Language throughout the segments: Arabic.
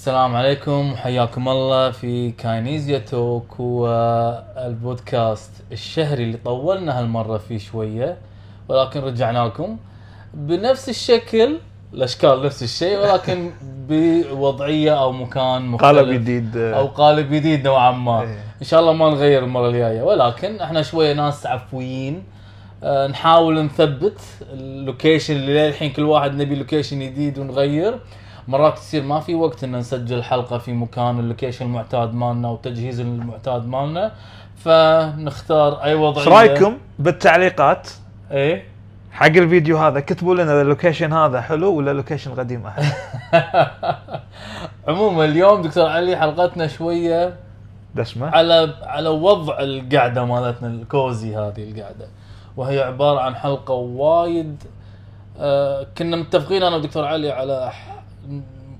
السلام عليكم وحياكم الله في كاينيزيا توك والبودكاست الشهري اللي طولنا هالمرة فيه شوية ولكن رجعنا لكم بنفس الشكل الأشكال نفس الشيء ولكن بوضعية أو مكان مختلف قالب جديد. أو قالب جديد نوعا ما. إيه. إن شاء الله ما نغير المرة الجاية ولكن إحنا شوية ناس عفويين. آه، نحاول نثبت ال location اللي للحين كل واحد نبي location جديد ونغير. مرات تصير ما في وقت إن نسجل حلقة في مكان ال location المعتاد مالنا وتجهيز المعتاد مالنا فنختار أي وضعية. إيش رأيكم بالتعليقات؟ إيه. حق الفيديو هذا كتبوا لنا ال location هذا حلو ولا ال location قديم أحلى عموما اليوم دكتور علي حلقتنا شوية دسمه على على وضع القعدة مالتنا ال cozy هذه القعدة. وهي عبارة عن حلقة وايد آه كنا متفقين أنا ودكتور علي على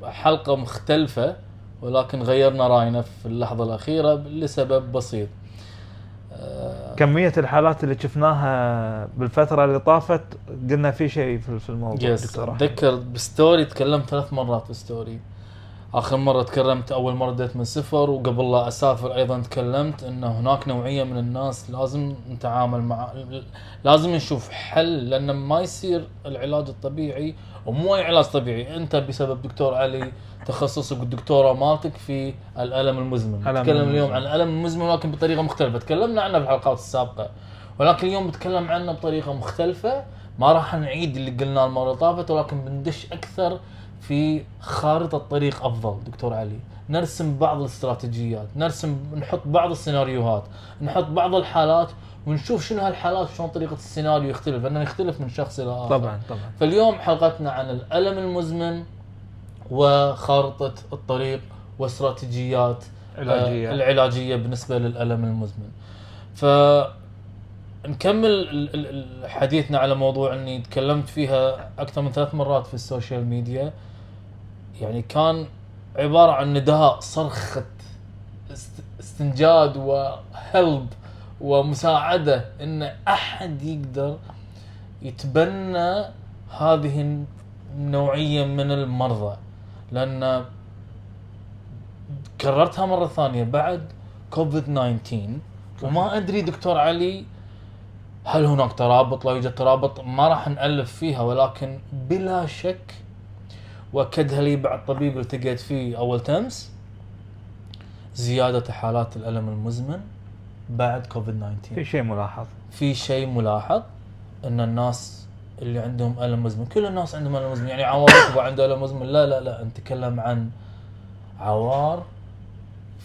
ح- حلقة مختلفة ولكن غيرنا راينا في اللحظة الأخيرة لسبب بسيط آه كمية الحالات اللي شفناها بالفترة اللي طافت قلنا في شيء في الموضوع yes. اتذكر ب story تكلمت ثلاث مرات بال story آخر مرة تكلمت أول مرة بديت من صفر وقبل لا أسافر أيضا تكلمت إن هناك نوعية من الناس لازم نتعامل مع لازم نشوف حل لأن ما يصير العلاج الطبيعي ومو أي علاج طبيعي. أنت بسبب دكتور علي تخصصك والدكتوره مالتك في الألم المزمن. نتكلم. اليوم عن الألم المزمن ولكن بطريقة مختلفة. تكلمنا عنه في الحلقات السابقة. ولكن اليوم بتكلم عنه بطريقة مختلفة. ما راح نعيد اللي قلناه المرة اللي طافت ولكن بندش أكثر في خارطة طريق أفضل دكتور علي. نرسم بعض الاستراتيجيات نرسم نحط بعض السيناريوهات نحط بعض الحالات ونشوف شنو هالحالات شلون طريقة السيناريو يختلف لأنه يختلف من شخص إلى آخر طبعا طبعا فاليوم حلقتنا عن الألم المزمن وخارطة الطريق واستراتيجيات. آه، العلاجية بالنسبة للألم المزمن. ف نكمل حديثنا على موضوع إني تكلمت فيها أكثر من ثلاث مرات في ال social media يعني كان عبارة عن نداء صرخة است- استنجاد وهلب ومساعدة إن أحد يقدر يتبنى هذه النوعية من المرضى. لأن كررتها مرة ثانية بعد كوفيد 19 وما أدري دكتور علي هل هناك ترابط لا يوجد ترابط ما راح نألف فيها ولكن بلا شك واكدها لي بعد طبيب التقيت فيه أول تمس. زيادة حالات الألم المزمن بعد كوفيد 19 في شيء ملاحظ. في شيء ملاحظ إن الناس اللي عندهم ألم مزمن كل الناس عندهم ألم مزمن. يعني عوار يكبر عنده ألم مزمن. لا لا لا نتكلم عن عوار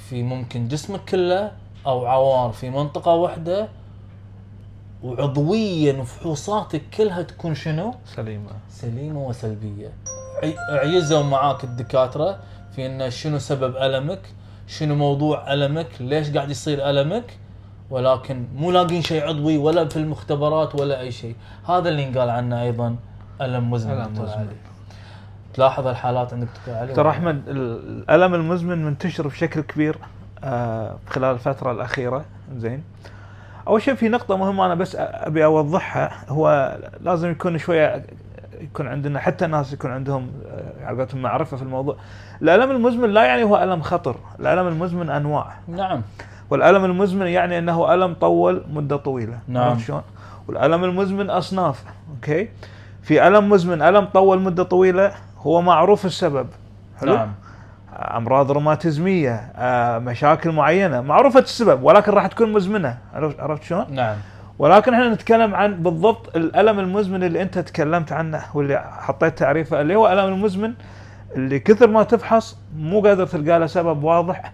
في ممكن جسمك كله أو عوار في منطقة واحدة. وعضويا فحوصاتك كلها تكون شنو؟ سليمة. سليمة وسلبية. عيزوا معاك الدكاترة في إن شنو سبب ألمك شنو موضوع ألمك ليش قاعد يصير ألمك ولكن مو لاقين شيء عضوي ولا في المختبرات ولا أي شيء. هذا اللي ينقال عنه أيضا ألم مزمن. ألم مزمن. تلاحظ الحالات عندك علي ترى أحمد ال- الألم المزمن منتشر بشكل كبير آه، خلال الفترة الأخيرة. زين. أول شيء في نقطة مهمة أنا بس أبي أوضحها هو لازم يكون شوية يكون عندنا حتى الناس يكون عندهم آه، على قولتهم معرفة في الموضوع الألم المزمن لا يعني هو ألم خطر الألم المزمن أنواع نعم والألم المزمن يعني إنه ألم طول مدة طويلة نعم. عرفت شلون؟ والألم المزمن أصناف أوكي في ألم مزمن ألم طول مدة طويلة هو معروف السبب حلو؟ نعم أمراض روماتيزمية آه، مشاكل معينة معروفة السبب ولكن راح تكون مزمنة عرفت شلون؟ نعم ولكن إحنا نتكلم عن بالضبط الألم المزمن اللي أنت تكلمت عنه واللي حطيت تعريفه اللي هو الالم المزمن اللي كثر ما تفحص مو قادر تلقى له سبب واضح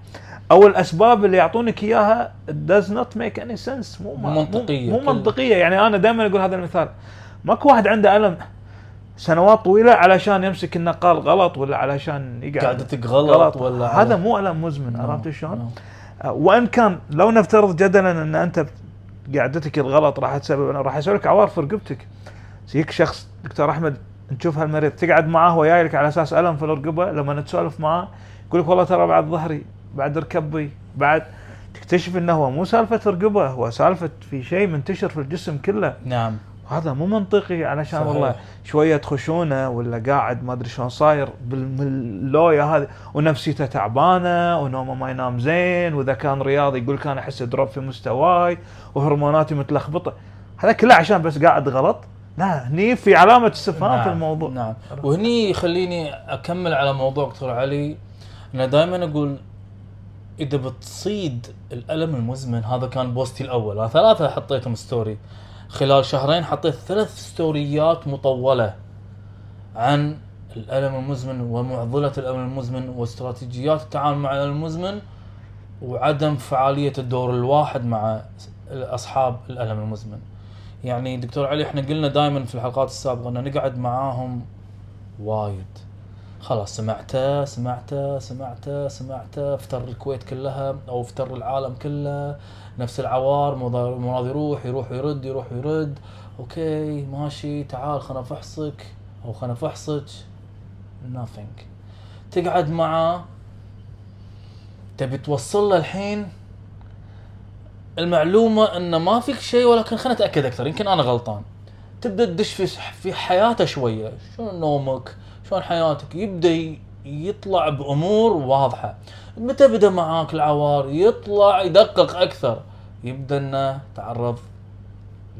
أو الأسباب اللي يعطونك إياها does not make any sense مو منطقية. مو, مو منطقية يعني أنا دائما أقول هذا المثال ماكو واحد عنده ألم سنوات طويلة علشان يمسك النقال غلط ولا علشان يقعد قعدتك غلط ولا هذا مو ألم مزمن نعم، عرفت شلون؟ نعم. وإن كان لو نفترض جدلا أن أنت قعدتك الغلط راح تسبب راح يسوي لك عوار في رقبتك. يجيك شخص دكتور أحمد نشوف هالمريض. تقعد معاه وهو جاي لك على أساس ألم في الرقبة لما تسولف معاه يقول لك والله ترى بعد ظهري بعد ركبي بعد. تكتشف إنه هو مو سالفة رقبة هو سالفة في شيء منتشر في الجسم كله. نعم. هذا مو منطقي علشان صحيح. والله شوية خشونه ولا قاعد ما أدري شلون صاير باللويا هذه ونفسيته تعبانة ونومه ما ينام زين وإذا كان رياضي يقول كان أحس drop في مستواي وهرموناتي متلخبطة. هذا كله عشان بس قاعد غلط؟ لا هني في علامة استفهام في الموضوع. نعم. وهني يخليني أكمل على موضوع دكتور علي. أنا دائما أقول إذا بتصيد الألم المزمن هذا كان post ي الأول. أنا ثلاثة حطيتهم story خلال شهرين حطيت ثلاث ستوريات مطولة عن الألم المزمن ومعضلة الألم المزمن واستراتيجيات التعامل مع الألم المزمن وعدم فعالية الدور الواحد مع اصحاب الألم المزمن. يعني دكتور علي إحنا قلنا دائما في الحلقات السابقة ان نقعد معاهم وايد. خلاص سمعته سمعته سمعته سمعته. افتر الكويت كلها أو افتر العالم كله. نفس العوار مراد يروح يروح يرد يروح يرد أوكي ماشي. تعال خلنا افحصك أو خلنا افحصك nothing. تقعد معاه تبي توصل له الحين. المعلومة انه ما فيك شيء ولكن خلينا نتأكد أكثر. يمكن أنا غلطان. تبدأ تدش في في حياته شوية. شلون نومك؟ شلون حياتك. يبدأ يطلع بأمور واضحة. متى بدأ معاك العوار؟ يطلع يدقق أكثر. يبدأ إنه تعرض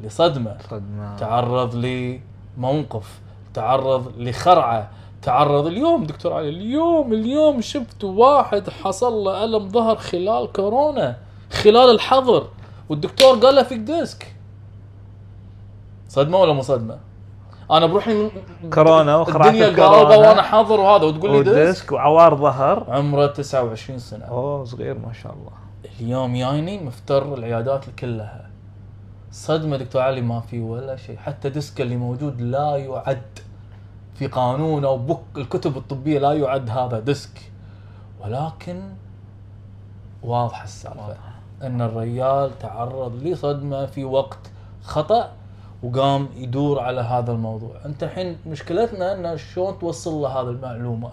لصدمة. صدمة. تعرض لموقف. تعرض لخرعة. تعرض اليوم دكتور علي اليوم اليوم شفت واحد حصل له ألم ظهر خلال كورونا خلال الحظر والدكتور قال له فيك disc. صدمة ولا مو صدمة؟ أنا بروحي كورونا وخرعت الدنيا قالبه وأنا حاضر وهذا وتقول لي disc؟ وعوار ظهر. عمره 29 سنة. أوه صغير ما شاء الله. اليوم جايني مفتر العيادات كلها. صدمة دكتور علي ما في ولا شيء. حتى disc اللي موجود لا يعد في قانون أو book الكتب الطبية لا يعد هذا disc. ولكن واضحة السالفة. إن الرجال تعرض لصدمة في وقت خطأ. وقام يدور على هذا الموضوع. أنت الحين مشكلتنا إن شلون توصل له هذه المعلومة؟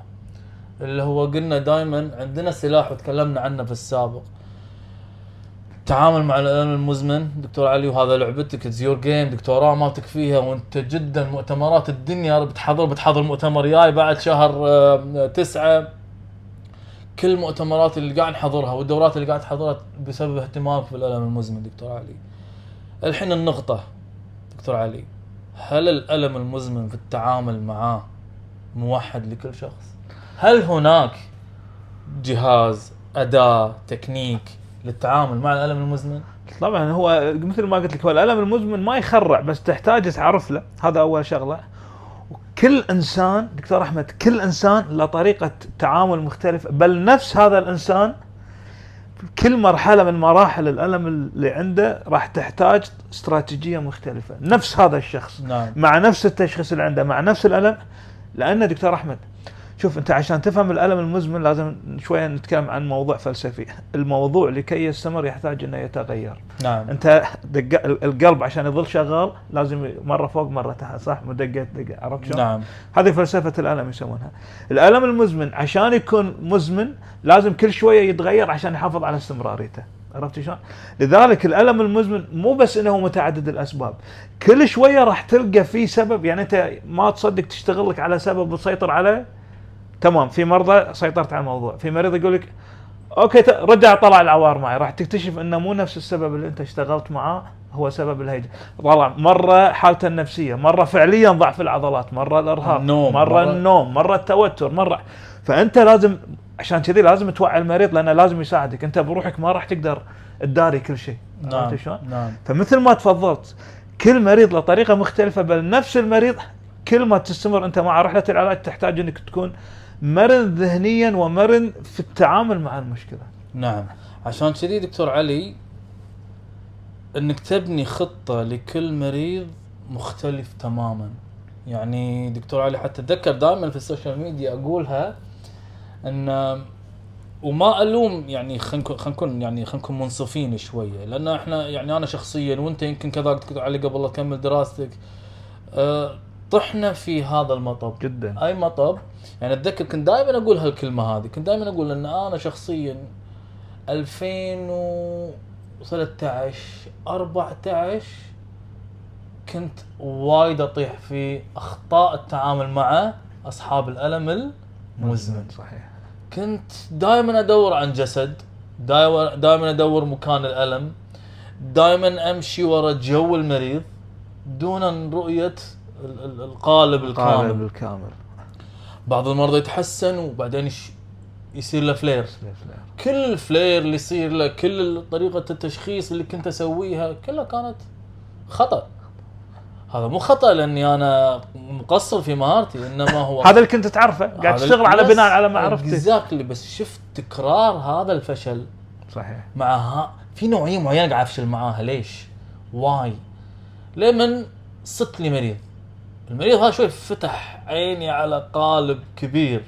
اللي هو قلنا دائما عندنا سلاح وتكلمنا عنه في السابق. التعامل مع الألم المزمن. دكتور علي وهذا لعبتك it's your game دكتوراه مالتك فيها وأنت جدا مؤتمرات الدنيا. بتحضر بتحضر مؤتمر جاي بعد شهر آه، تسعة. كل المؤتمرات اللي قاعد نحضرها والدورات اللي قاعد تحضرها بسبب اهتمامك في الالم المزمن دكتور علي. الحين النقطة. دكتور علي هل الألم المزمن في التعامل معاه موحد لكل شخص؟ هل هناك جهاز أداة تكنيك للتعامل مع الألم المزمن؟ طبعا هو مثل ما قلت لك هو الألم المزمن ما يخرع بس تحتاج تعرف له هذا أول شغلة كل إنسان دكتور أحمد كل إنسان له طريقة تعامل مختلفة بل نفس هذا الإنسان كل مرحلة من مراحل الألم اللي عنده راح تحتاج استراتيجية مختلفة. نفس هذا الشخص. نعم. مع نفس التشخيص اللي عنده مع نفس الألم. لأن دكتور أحمد شوف أنت عشان تفهم الألم المزمن لازم شوية نتكلم عن موضوع فلسفي الموضوع لكي يستمر يحتاج إنه يتغير نعم أنت دق القلب عشان يظل شغال لازم مرة فوق مرة تحت صح مدقه دقة عرفت شلون؟ نعم هذه فلسفة الألم يسمونها. الألم المزمن عشان يكون مزمن لازم كل شوية يتغير عشان يحافظ على استمراريته. عرفت شلون؟ لذلك الألم المزمن مو بس إنه متعدد الأسباب، كل شوية راح تلقى فيه سبب يعني أنت ما تصدق تشتغل لك على سبب وتسيطر عليه تمام في مرضى سيطرت على الموضوع، في مريض يقول لك أوكي رجع طلع العوار معي. راح تكتشف إنه مو نفس السبب اللي أنت اشتغلت معاه هو سبب الهيجة طلع مرة حالته النفسية مرة فعليا ضعف العضلات مرة الإرهاق النوم، مرة, مرة- النوم مرة التوتر مرة. فأنت لازم عشان كذي لازم توعي المريض لأنه لازم يساعدك. أنت بروحك ما راح تقدر تداري كل شيء. نعم شلون؟ نعم. فمثل ما تفضلت كل مريض له طريقة مختلفة بل نفس المريض كل ما تستمر أنت مع رحلة العلاج تحتاج إنك تكون مرن ذهنيا ومرن في التعامل مع المشكلة. نعم. عشان كذي دكتور علي إنك تبني خطة لكل مريض مختلف تماما. يعني دكتور علي حتى أتذكر دائما في ال social media أقولها إن وما ألوم يعني خلينا نكون يعني خلينا نكون منصفين شوية. لأن إحنا يعني أنا شخصيا وأنت يمكن كذلك علي قبل لا تكمل دراستك. أه طحنا في هذا المطب. جدا. أي مطب؟ يعني أتذكر كنت دائما أقول هالكلمة هذه. كنت دائما أقول إن أنا شخصيا 2013 14 كنت وايد أطيح في أخطاء التعامل مع أصحاب الألم المزمن. صحيح. كنت دائما أدور عن جسد دائما أدور مكان الألم دائما أمشي ورا جو المريض دون رؤية ال- ال- القالب قالب الكامل. الكامل. بعض المرضى يتحسن وبعدين يصير له فلير كل الفلير اللي يصير له كل طريقة التشخيص اللي كنت أسويها كلها كانت خطأ. هذا مو خطأ لأني أنا مقصر في مهارتي إنما هو هذا اللي كنت تعرفه. قاعد تشتغل على بناء على معرفتك exactly بس شفت تكرار هذا الفشل صحيح. مع ها في نوعية معينة قاعد أفشل معاها. ليش؟ why? لمن صدت لي مريض. المريض هذا شوي فتح عيني على قالب كبير.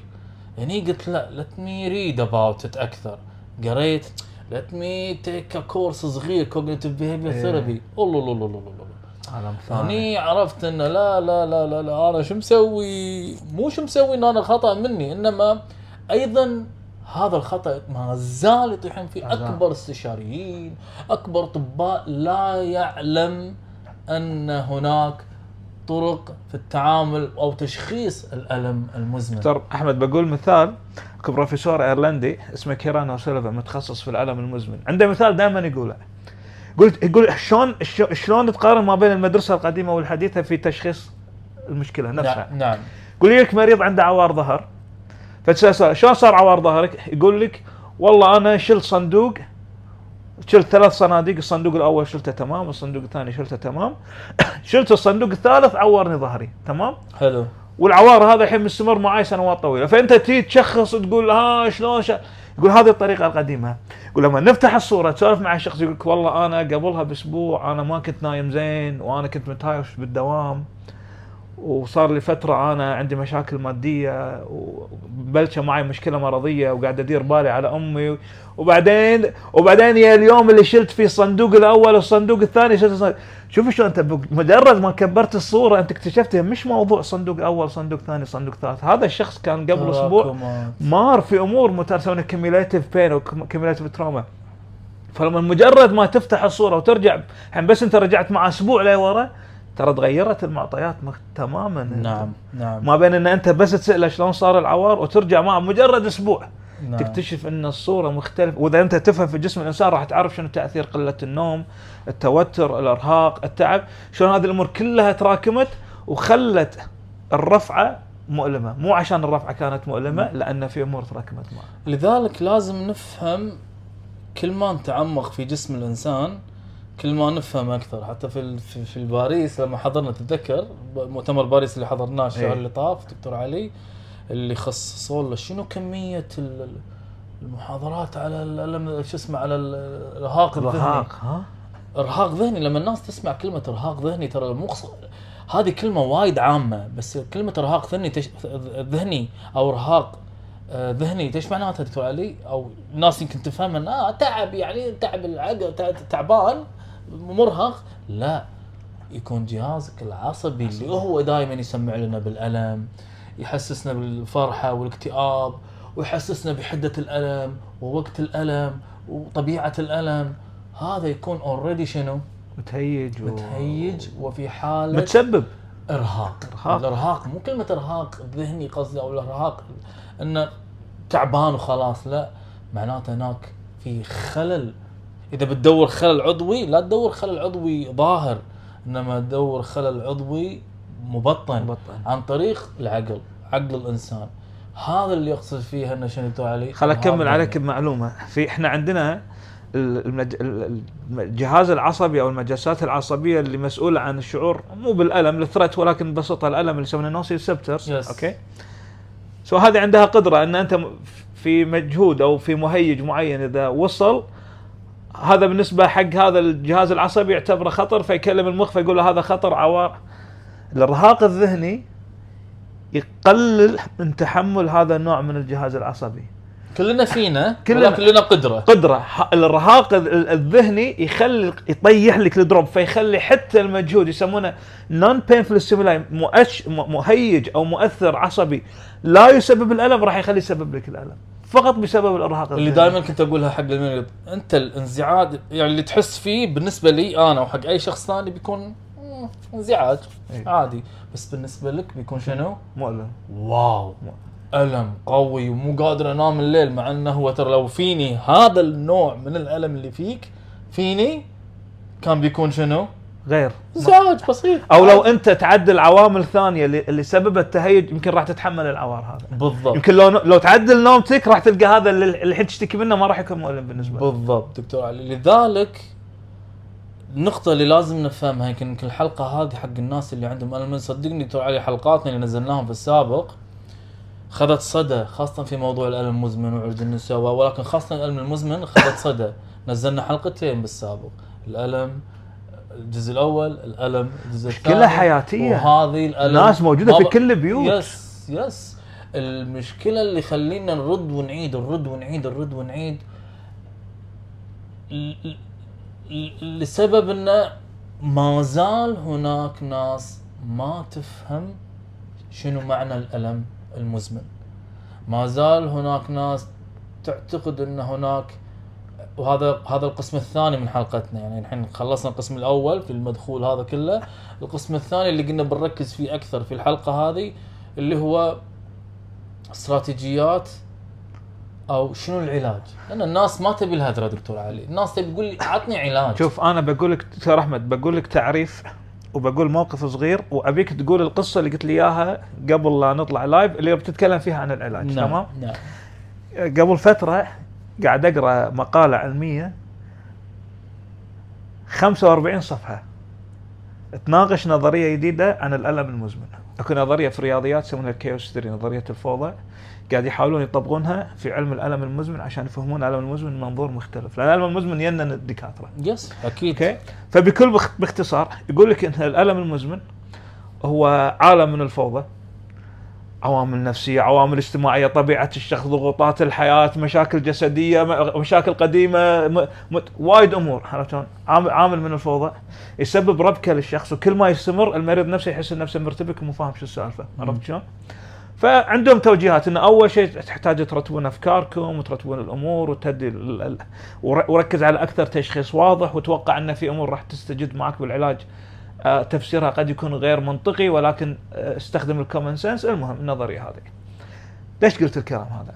يعني قلت لا let me read about it أكثر. قريت let me take a course صغير cognitive behavior إيه. therapy. الله الله الله الله الله عالم ثاني هني عرفت إنه لا لا لا لا لا أنا شو مسوي؟ مو شو مسوي إن أنا خطا مني إنما أيضا هذا الخطأ ما زال يطيحون فيه. أكبر استشاريين أكبر اطباء لا يعلم أن هناك طرق في التعامل أو تشخيص الألم المزمن. دكتور أحمد بقول مثال بروفيسور إيرلندي اسمه كيران اوسوليفان متخصص في الألم المزمن. عنده مثال دائما يقوله. قلت يقول شلون شلون تقارن ما بين المدرسة القديمة والحديثة في تشخيص المشكلة نفسها؟ نعم. نعم يقول لك مريض عنده عوار ظهر. فتسال شلون صار عوار ظهرك؟ يقول لك والله أنا شلت صندوق شلت ثلاث صناديق الصندوق الأول شلته تمام الصندوق الثاني شلته تمام. شلت الصندوق الثالث عورني ظهري تمام؟ حلو. والعوار هذا الحين مستمر معي سنوات طويلة. فأنت تيجي تشخص وتقول ها شلون شا... يقول هذه الطريقة القديمة. يقول لما نفتح الصورة تسولف مع الشخص يقول لك والله أنا قبلها بأسبوع أنا ما كنت نايم زين وأنا كنت متهاوش بالدوام. وصار لي فترة أنا عندي مشاكل مادية وبلشة معي مشكلة مرضية وقاعد أدير بالي على أمي. وبعدين وبعدين يا اليوم اللي شلت فيه الصندوق الأول الصندوق الثاني شلت الصندوق. شوف شلون أنت مجرد ما كبرت الصورة أنت اكتشفت مش موضوع صندوق أول صندوق ثاني صندوق ثالث. هذا الشخص كان قبل أسبوع تراكمات. مار في أمور متساويه cumulative pain أو cumulative trauma فلما مجرد ما تفتح الصورة وترجع الحين بس أنت رجعت مع أسبوع لورا ترى تغيرت المعطيات. تماما نعم نعم. ما بين إن أنت بس تسأله شلون صار العوار وترجع معه مجرد أسبوع. نعم. تكتشف إن الصورة مختلفة. وإذا أنت تفهم في جسم الإنسان راح تعرف شنو تأثير قلة النوم التوتر الإرهاق التعب. شلون هذه الأمور كلها تراكمت وخلت الرفعة مؤلمة. مو عشان الرفعة كانت مؤلمة لأن في أمور تراكمت معه. لذلك لازم نفهم كل ما نتعمق في جسم الإنسان كل ما نفهم أكثر حتى في في, الباريس لما حضرنا تتذكر؟ مؤتمر باريس اللي حضرناه الشهر إيه. اللي طاف دكتور علي اللي خصصوا له شنو كمية ال- ال- المحاضرات على شو اسمه على ال- الإرهاق الذهني. الإرهاق ها؟ إرهاق ذهني. لما الناس تسمع كلمة إرهاق ذهني ترى مو هذه كلمة وايد عامة بس كلمة إرهاق ذهني تش... ذهني أو إرهاق آه، ذهني إيش معناتها دكتور علي؟ أو الناس يمكن تفهمها إن، آه تعب يعني تعب العقل تع- تعبان. مرهق لا يكون جهازك العصبي اللي هو دائما يسمع لنا بالألم يحسسنا بالفرحة والاكتئاب ويحسسنا بحدة الألم ووقت الألم وطبيعة الألم هذا يكون اوريدي شنو؟ متهيج و... متهيج وفي حالة متسبب إرهاق إرهاق. الإرهاق مو كلمة إرهاق ذهني قصدي أو الإرهاق إنه تعبان وخلاص لا معناته هناك في خلل إذا بتدور خلل عضوي لا تدور خلل عضوي ظاهر إنما تدور خلل عضوي مبطن مبطن. عن طريق العقل عقل الإنسان هذا اللي يقصد فيه انه شنو دكتور علي خل أكمل عليك. بمعلومة في إحنا عندنا المج... الجهاز العصبي أو المجسات العصبية اللي مسؤولة عن الشعور مو بالألم ال threat ولكن ببساطه الألم اللي يسمونه nociceptors Yes. أوكي so هذه عندها قدرة إن أنت في مجهود أو في مهيج معين إذا وصل هذا بالنسبة حق هذا الجهاز العصبي يعتبره خطر فيكلم المخ فيقول له هذا خطر عوار. الارهاق الذهني يقلل من تحمل هذا النوع من الجهاز العصبي. كلنا فينا كلنا- كلنا قدرة. قدرة. الارهاق ال- ال- الذهني يخلي يطيح لك ال drop فيخلي حتى المجهود يسمونه non-painful stimuli مهيج أو مؤثر عصبي لا يسبب الألم راح يخلي يسبب لك الألم. فقط بسبب الإرهاق اللي. دائما كنت أقولها حق المريض أنت الانزعاج يعني اللي تحس فيه بالنسبة لي أنا وحق أي شخص ثاني بيكون انزعاج إيه. عادي بس بالنسبة لك بيكون شنو؟ مؤلم واو ألم قوي ومو قادر أنام الليل مع أنه هو ترى لو فيني هذا النوع من الألم اللي فيك فيني كان بيكون شنو؟ غير. انزعاج بسيط. أو لو أنت تعدل عوامل ثانية اللي, اللي سببت تهيج يمكن راح تتحمل العوار هذا. بالضبط. يمكن لو لو تعدل نومتك راح تلقى هذا اللي اللي الحين تشتكي منه ما راح يكون مؤلم بالنسبة لك. بالضبط. دكتور علي لذلك النقطة اللي لازم نفهمها يمكن يمكن الحلقة هذه حق الناس اللي عندهم ألم. صدقني دكتور علي حلقاتنا اللي نزلناهم في السابق خذت صدى خاصة في موضوع الألم المزمن وعرض النساء ولكن خاصة الألم المزمن خذت صدى. نزلنا حلقتين بالسابق. الألم الجزء الأول الألم الجزء الثاني مشكلة حياتية. وهذه الألم ناس موجودة ما في كل البيوت. يس يس المشكلة اللي خلينا نرد ونعيد نرد ونعيد نرد ونعيد لسبب انه ما زال هناك ناس ما تفهم شنو معنى الألم المزمن ما زال هناك ناس تعتقد إن هناك وهذا هذا القسم الثاني من حلقتنا. يعني الحين خلصنا القسم الأول في المدخول هذا كله. القسم الثاني اللي قلنا بنركز فيه أكثر في الحلقة هذه اللي هو استراتيجيات أو شنو العلاج؟ لأن الناس ما تبي الهدره دكتور علي، الناس تبي تقول لي عطني علاج. شوف أنا بقول لك دكتور أحمد بقول لك تعريف وبقول موقف صغير وأبيك تقول القصة اللي قلت لي إياها قبل لا نطلع لايف اللي بتتكلم فيها عن العلاج. نعم تمام؟ نعم. قبل فترة قاعد أقرأ مقالة علمية 45 صفحة. تناقش نظرية جديدة عن الألم المزمن. أكو نظرية في الرياضيات يسمونها ال chaos theory نظرية الفوضى؟ قاعد يحاولون يطبقونها في علم الألم المزمن عشان يفهمون الألم المزمن من منظور مختلف. لأن الألم المزمن ينن الدكاترة. yes أكيد. أوكي؟ فبكل باختصار يقول لك إن الألم المزمن هو عالم من الفوضى. عوامل نفسية عوامل اجتماعية طبيعة الشخص ضغوطات الحياة مشاكل جسدية م- مشاكل قديمة م... م... وايد أمور عرفت شلون؟ عالم من الفوضى يسبب ربكة للشخص وكل ما يستمر المريض نفسه يحس نفسه مرتبك ومو فاهم شو السالفة عرفت شلون؟ فعندهم توجيهات إن أول شيء تحتاج ترتبون أفكاركم وترتبون الأمور وتهدي وركز على أكثر تشخيص واضح وتوقع إن في أمور راح تستجد معك بالعلاج تفسيرها قد يكون غير منطقي ولكن آه، استخدم الكومن سنس المهم النظرية هذه. ليش قلت الكلام هذا؟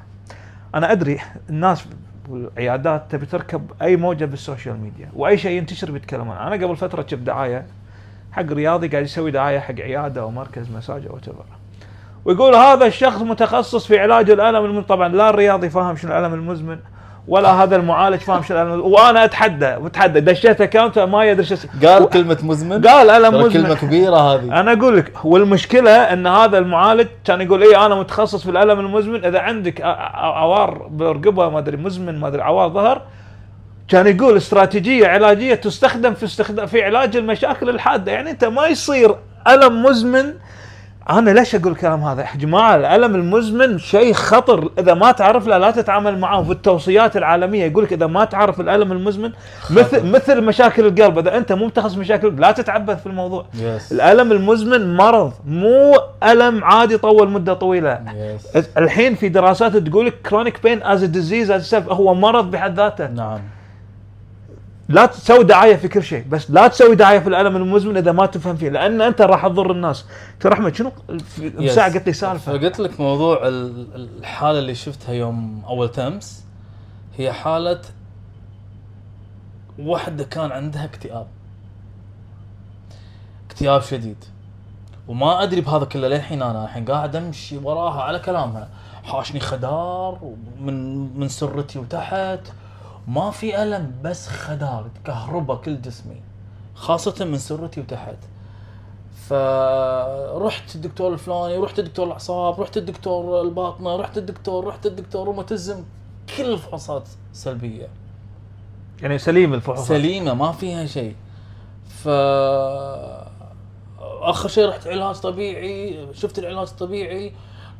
أنا أدري الناس والعيادات تبي تركب أي موجة بالسوشيال ميديا وأي شيء ينتشر بيتكلمون. أنا قبل فترة شفت دعاية حق رياضي قاعد يسوي دعاية حق عيادة أو مركز مساج أو whatever. ويقول هذا الشخص متخصص في علاج الألم المزمن طبعا لا الرياضي فاهم شنو الألم المزمن ولا هذا المعالج فاهم المزمن. وأنا أتحدى واتحدى دشيت account ما يدري شو قال و- كلمة مزمن؟ قال ترى مزمن. كلمة كبيرة هذه. أنا أقول لك والمشكلة إن هذا المعالج كان يقول اي أنا متخصص في الألم المزمن. إذا عندك عوار بالرقبه ما أدري مزمن ما أدري عوار ظهر كان يقول استراتيجية علاجية تستخدم في استخدام في علاج المشاكل الحادة. يعني أنت ما يصير ألم مزمن أنا ليش أقول الكلام هذا؟ يا جماعة الألم المزمن شيء خطر. إذا ما تعرف له لا تتعامل معه. في التوصيات العالمية يقول لك إذا ما تعرف الألم المزمن مثل مثل مشاكل القلب. إذا أنت مو متخصص مشاكل لا تتعبث في الموضوع. يس الألم المزمن مرض مو ألم عادي طول مدة طويلة. yes الحين في دراسات تقول لك chronic pain is disease هو مرض بحد ذاته. نعم. لا تسوي دعاية في كل شيء بس لا تسوي دعاية في الألم المزمن إذا ما تفهم فيه لأن أنت راح تضر الناس. ترى أحمد شنو. ساعه قلت لي سالفة. فقلت لك موضوع ال- الحالة اللي شفتها يوم أول تمس هي حالة واحدة كان عندها اكتئاب. اكتئاب شديد. وما أدري بهذا كله للحين أنا الحين قاعد أمشي وراها على كلامها. حاشني خدار من من سرتي وتحت. ما في ألم بس خدار كهرباء كل جسمي خاصة من سرتي وتحت. فرحت الدكتور الفلاني رحت الدكتور الأعصاب رحت الدكتور الباطنة رحت الدكتور رحت الدكتور روماتيزم كل الفحوصات سلبية. يعني سليم الفحوصات. سليمة ما فيها شيء. ف آخر شيء رحت علاج طبيعي شفت العلاج الطبيعي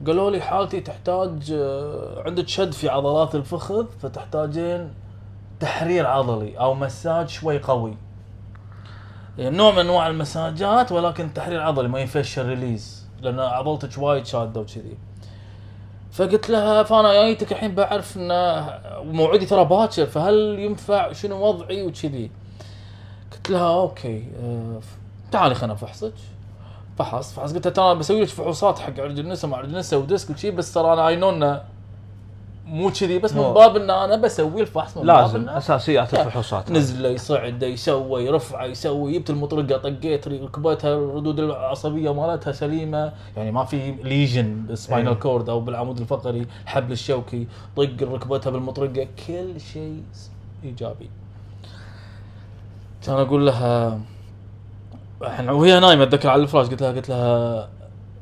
قالوا لي حالتي تحتاج آه، عندك شد في عضلات الفخذ فتحتاجين تحرير عضلي أو مساج شوي قوي. يعني نوع من أنواع المساجات ولكن تحرير عضلي ما يفشل ريليز لأن عضلتك وايد شادة وكذي. فقلت لها فأنا جايتك الحين بعرف إن موعدي ترى باكر فهل ينفع؟ شنو وضعي؟ وكذي. قلت لها أوكي آه، تعالي خلنا افحصك فحص فحص. قلت له ترى بسوي لك فحوصات حق عرج النسا ما عرج النسا وديسك وشي بس ترى أنا I know مو كذي بس من. باب إن أنا بسوي الفحص من باب لازم إنه- أساسيات الفحوصات. نزله يصعد يسوي يرفعه يسوي جبت المطرقة طقيت ركبتها الردود العصبية مالتها سليمة. يعني ما في lesion بال spinal. cord أو بالعمود الفقري الحبل الشوكي طق ركبتها بالمطرقة كل شيء إيجابي. كان أقول لها الحين وهي نايمة أتذكر على الفراش قلت لها قلت لها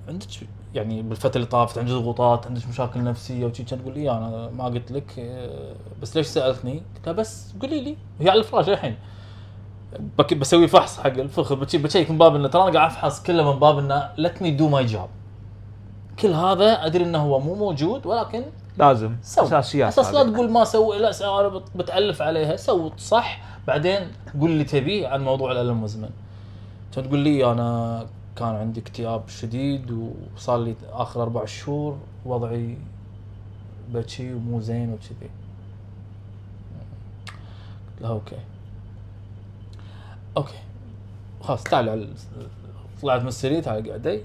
عندك يعني بالفترة اللي طافت عندك ضغوطات عندك مشاكل نفسية وشي كانت تقول لي أنا ما قلت لك آه، بس ليش سألتني؟ قلت لها بس قولي لي وهي على الفراش الحين. بسوي فحص حق الفخذ بشي- بشيك من باب إنه ترى أنا قاعد أفحص كله من باب إنه let me do my job كل هذا أدري إنه هو مو موجود ولكن لازم. أساسيات أساس لا. تقول ما سوي لا أنا بت- بتألف عليها سوي صح بعدين قول اللي تبيه عن موضوع الألم المزمن كانت تقول لي أنا كان عندي اكتئاب شديد وصار لي آخر أربع شهور وضعي بشي ومو زين وكذي. قلت لها أوكي. أوكي. خلاص تعالي على ال- طلعت من السرير تعالي قعدي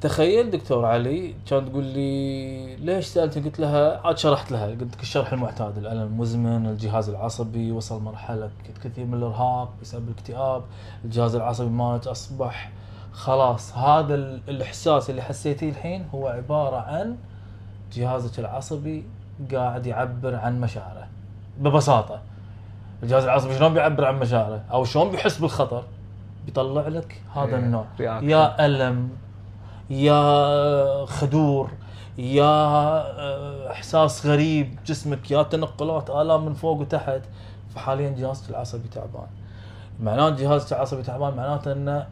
تخيل دكتور علي كانت تقول لي ليش سألتني؟ قلت لها عاد شرحت لها. قلت لك الشرح المعتاد الألم المزمن الجهاز العصبي وصل مرحلة كثير من الإرهاق بسبب الاكتئاب. الجهاز العصبي مالك أصبح خلاص هذا ال- الإحساس اللي حسيتيه الحين هو عبارة عن جهازك العصبي قاعد يعبر عن مشاعره ببساطة. الجهاز العصبي شلون بيعبر عن مشاعره؟ أو شلون بيحس بالخطر؟ بيطلع لك هذا النوع. يا ألم يا خدور يا آه، إحساس غريب جسمك يا تنقلات آلام من فوق وتحت. فحاليا جهازك العصبي تعبان. معناته جهازك العصبي تعبان معناته إنه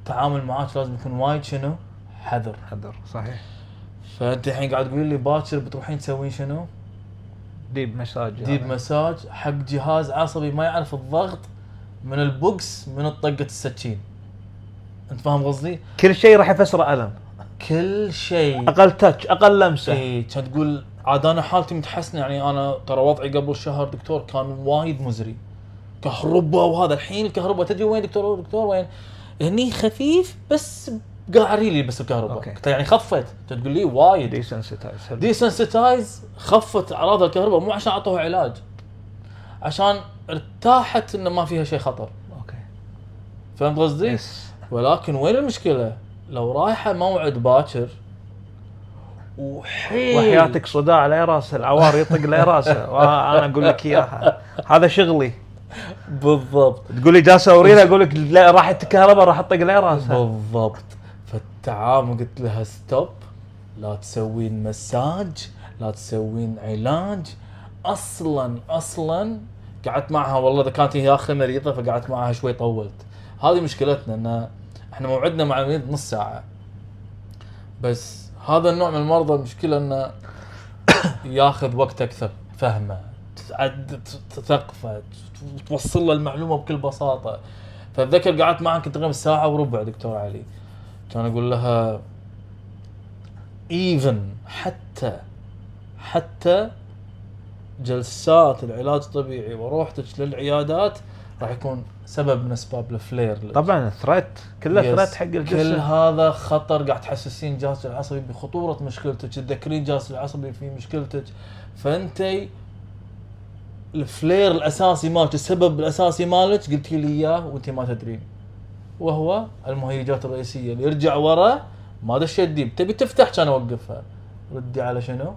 التعامل معاك لازم يكون وايد شنو؟ حذر حذر صحيح فأنت الحين قاعد تقول لي باكر بتروحين تسوين شنو؟ deep massage deep. massage حق جهاز عصبي ما يعرف الضغط من البوكس من طقة السكين أنت فاهم قصدي؟ كل شيء راح يفسره ألم كل شيء أقل touch أقل لمسة اي كانت تقول عاد أنا حالتي متحسنة يعني أنا ترى وضعي قبل شهر دكتور كان وايد مزري كهرباء وهذا الحين الكهرباء تدري وين دكتور دكتور وين؟ هني خفيف بس قاعري لي بس الكهرباء أوكي. يعني خفت. تقول لي وايد. desensitize desensitize خفت اعراض الكهرباء مو عشان أعطوها علاج. عشان ارتاحت انه ما فيها شيء خطر. أوكي. فهمت قصدي؟ يس ولكن وين المشكلة؟ لو رايحة موعد باكر وحيل. وحياتك صداع لا راسه العوار يطق لا راسه. وأنا أقول لك إياها. هذا شغلي. بالضبط. تقول لي جالس أورينا أقول لك لا راحت الكهرباء راح أطق لا راسه بالضبط. فالتعامل قلت لها ستوب لا تسوين مساج لا تسوين علاج. أصلا أصلا قعدت معها والله إذا كانت هي آخر مريضة فقعدت معها شوي طولت. هذه مشكلتنا إن إحنا موعدنا مع المريض نص ساعة. بس هذا النوع من المرضى المشكلة إنه ياخذ وقت أكثر فهمه. تعد تثقفه توصل له المعلومة بكل بساطة. فأتذكر قعدت معها كنت تقريبا ساعة وربع دكتور علي. كان أقول لها even حتى حتى جلسات العلاج الطبيعي وروحتك للعيادات راح يكون سبب من اسباب ال flare طبعا threat كله. threat حق كل الجسم هذا خطر قاعد تحسسين الجهاز العصبي بخطورة مشكلتك تذكرين الجهاز العصبي في مشكلتك. فانت ال flare الأساسي مالك السبب الأساسي مالك قلتي لي إياه وأنت ما تدرين وهو المهيجات الرئيسية اللي يرجع ورا ما دشيت ديب تبي تفتح كان أوقفها. ردي على شنو؟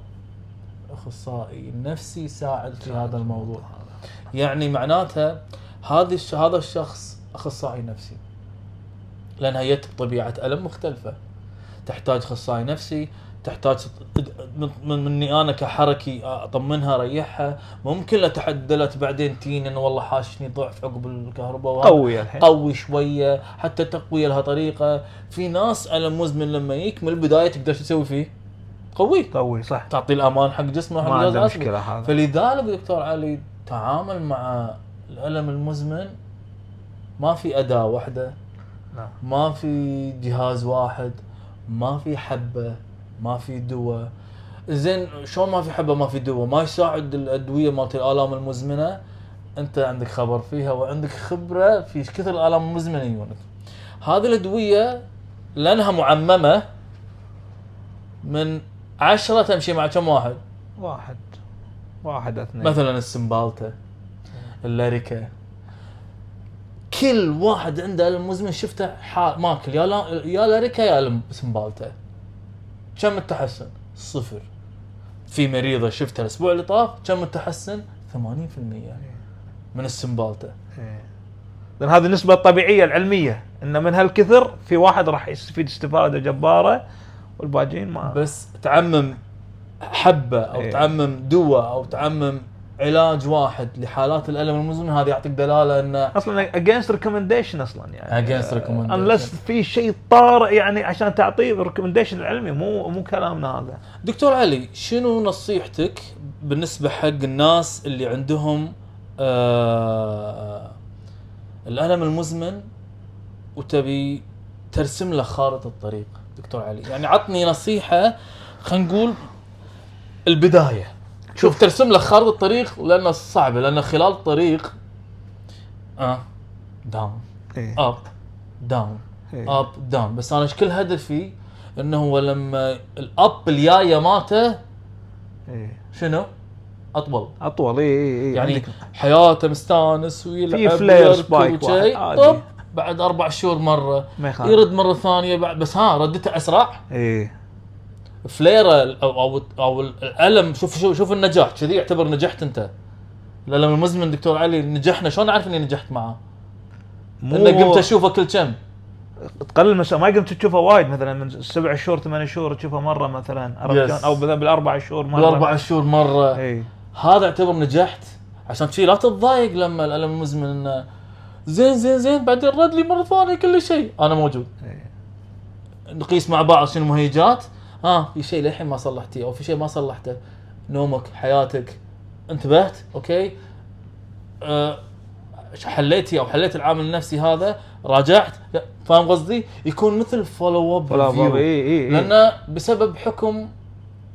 أخصائي نفسي يساعد في هذا الموضوع. يعني معناتها هذه هذا الشخص أخصائي نفسي. لأنها جت بطبيعه ألم مختلفة. تحتاج أخصائي نفسي تحتاج من- من- مني أنا كحركي أطمنها أريحها. ممكن لو تعدلت بعدين تين إنه والله حاشني ضعف عقب الكهرباء. قوي الحين. قوي شوية حتى تقوية لها طريقة. في ناس الم مزمن لما يجيك من البداية تقدر تسوي فيه؟ قوي. قوي صح. تعطي الأمان حق جسمه حق ما عنده. مشكلة هذا. فلذلك دكتور علي تعامل مع الألم المزمن. ما في أداة واحدة. لا. ما في جهاز واحد. ما في حبة. ما في دواء زين شلون ما في حبة ما في دواء ما يساعد الأدوية مالت الآلام المزمنة. أنت عندك خبر فيها وعندك خبرة في كثر الآلام المزمنة يجونك هذه الأدوية لأنها معممة من عشرة تمشي مع كم واحد؟ واحد. واحد اثنين. مثلا السمبالتا اللاريكا. كل واحد عنده الم مزمن شفته حا- ماكل. يا لا يا لاريكا يا الم سمبالتا. كم التحسن؟ صفر في مريضة شفتها الأسبوع اللي طاف كم التحسن؟ 80% من السمبالتا إيه. لأن هذه النسبة الطبيعية العلمية ان من هالكثر في واحد راح يستفيد استفادة جبارة والباقيين ما بس تعمم حبة أو إيه. تعمم دواء أو تعمم علاج واحد لحالات الألم المزمن هذا يعطيك دلالة إنه أصلا against recommendation أصلا يعني. Against recommendation. unless في شيء طارئ يعني عشان تعطيه recommendation العلمي مو مو كلامنا هذا. دكتور علي شنو نصيحتك بالنسبة حق الناس اللي عندهم آه الألم المزمن وتبي ترسم له خارطة الطريق؟ دكتور علي يعني عطني نصيحة خلينا نقول البداية. شوف. ترسم له خارطة الطريق لأنه صعبة لأن خلال الطريق آه. down إيه. up down إيه. up down بس أنا كل هدفي؟ إنه هو لما الاب الجايه ماته إيه. شنو؟ أطول. أطول اي اي اي يعني عندك- حياته مستانس ويلعب في فلير سبايك. طب بعد أربع شهور مرة. ما يرد مرة ثانية بعد بس ها ردته أسرع. إيه. فليرة أو أو أو الألم شوف شوف شوف النجاح. كذي يعتبر نجحت أنت. الالم المزمن دكتور علي نجحنا. شلون اعرف إني نجحت معاه؟ مو إنك قمت أشوفه كل كم؟ تقلل مسا ما قمت تشوفها وايد مثلا من سبع شهور ثمان شهور تشوفها مرة مثلا. Yes. أو بال- بالأربع شهور مرة. بالأربع شهور مرة. إي. هذا اعتبر نجحت؟ عشان شي لا تتضايق لما الالم المزمن إنه زين زين زين بعدين رد لي مرة ثانية كل شيء. أنا موجود. إيه. نقيس مع بعض شنو مهيجات. ها في شيء للحين ما صلحتيه أو في شيء ما صلحته. نومك حياتك. انتبهت؟ okay. أه حليتي أو حليت العامل النفسي هذا؟ راجعت؟ فاهم قصدي؟ يكون مثل follow up ولا بابا اي اي لأنه بسبب حكم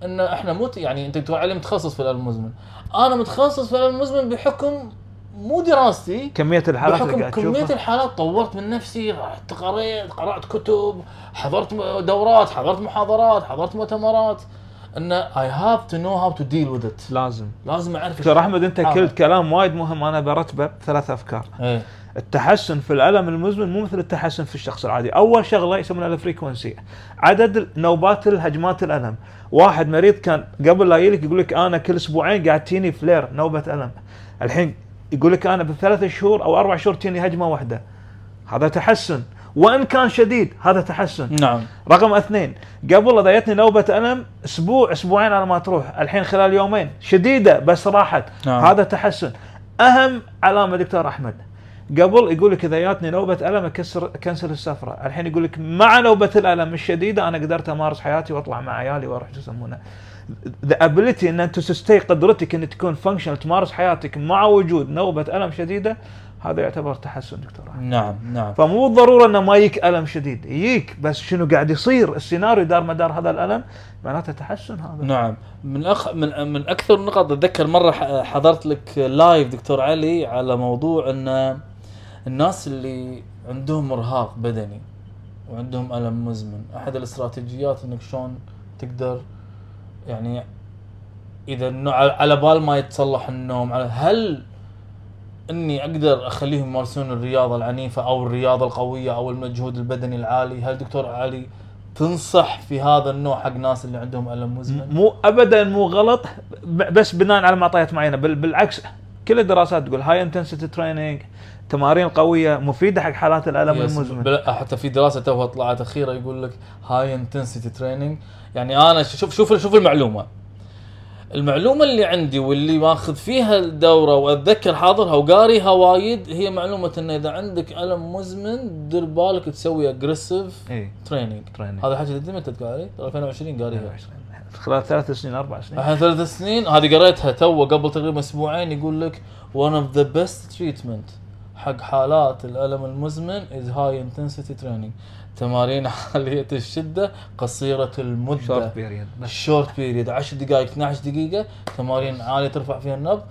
إن إحنا مو يعني انت تقول علي متخصص في الالم المزمن. أنا متخصص في الالم المزمن بحكم مو دراستي. كمية الحالات اللي بحكم قاعد كمية تشوفها. الحالات طورت من نفسي رحت قريت قرأت كتب حضرت دورات حضرت محاضرات حضرت مؤتمرات. إن I have to know how to deal with it لازم. لازم أعرف دكتور أحمد أنت آه. قلت كلام وايد مهم أنا برتبه بثلاث أفكار. إيه. التحسن في الألم المزمن مو مثل التحسن في الشخص العادي. أول شغلة يسمونها ال frequency عدد نوبات الهجمات الألم. واحد مريض كان قبل لا يجيلك يقول لك أنا كل أسبوعين قاعد تجيني flare نوبة ألم. الحين يقول لك أنا بثلاث شهور أو أربع شهور تجيني هجمة واحدة. هذا تحسن. وإن كان شديد هذا تحسن. نعم. رقم اثنين قبل اذا جتني نوبة ألم أسبوع أسبوعين أنا ما تروح. الحين خلال يومين. شديدة بس راحت. نعم. هذا تحسن. أهم علامة دكتور أحمد قبل يقول لك إذا جاتني نوبة ألم أكسر أ cancel السفرة، الحين يقول لك مع نوبة الألم الشديدة أنا قدرت أمارس حياتي وأطلع مع عيالي وأروح يسمونه. the ability ان أنت تستي قدرتك إن تكون functional تمارس حياتك مع وجود نوبة ألم شديدة هذا يعتبر تحسن دكتور. نعم نعم. فمو بالضرورة إنه ما يجيك ألم شديد يجيك بس شنو قاعد يصير؟ السيناريو دار مدار هذا الألم معناته تحسن هذا. نعم. من أخ من من أكثر النقط أتذكر مرة حضرت لك لايف دكتور علي على موضوع إن الناس اللي عندهم ارهاق بدني وعندهم ألم مزمن أحد الاستراتيجيات إنك شلون تقدر يعني إذا النوع على بال ما يتصلح النوم على هل إني أقدر اخليهم يمارسون الرياضة العنيفة أو الرياضة القوية أو المجهود البدني العالي؟ هل دكتور علي تنصح في هذا النوع حق ناس اللي عندهم ألم مزمن مو ابدا مو غلط بس بناء على معطيات معينة بالعكس كل الدراسات تقول high intensity training تمارين قوية مفيدة حق حالات الألم المزمن. بل- حتى في دراسة توها طلعت أخيرة يقول لك high intensity training يعني أنا شوف شوف شوف المعلومة. المعلومة اللي عندي واللي ماخذ فيها الدورة وأتذكر حاضرها وقاريها وايد هي معلومة انه إذا عندك ألم مزمن دير بالك تسوي aggressive training هذا تدري متى تقاري؟ ترى 2020 قاريها. خلال ثلاث سنين أربع سنين. الحين ثلاث سنين هذه قريتها تو قبل تقريبا أسبوعين يقول لك one of the best treatment حق حالات الألم المزمن is high intensity training. تمارين عالية الشدة قصيرة المدة. short period بس ال short period 10 دقائق 12 دقيقة تمارين عالية ترفع فيها النبض.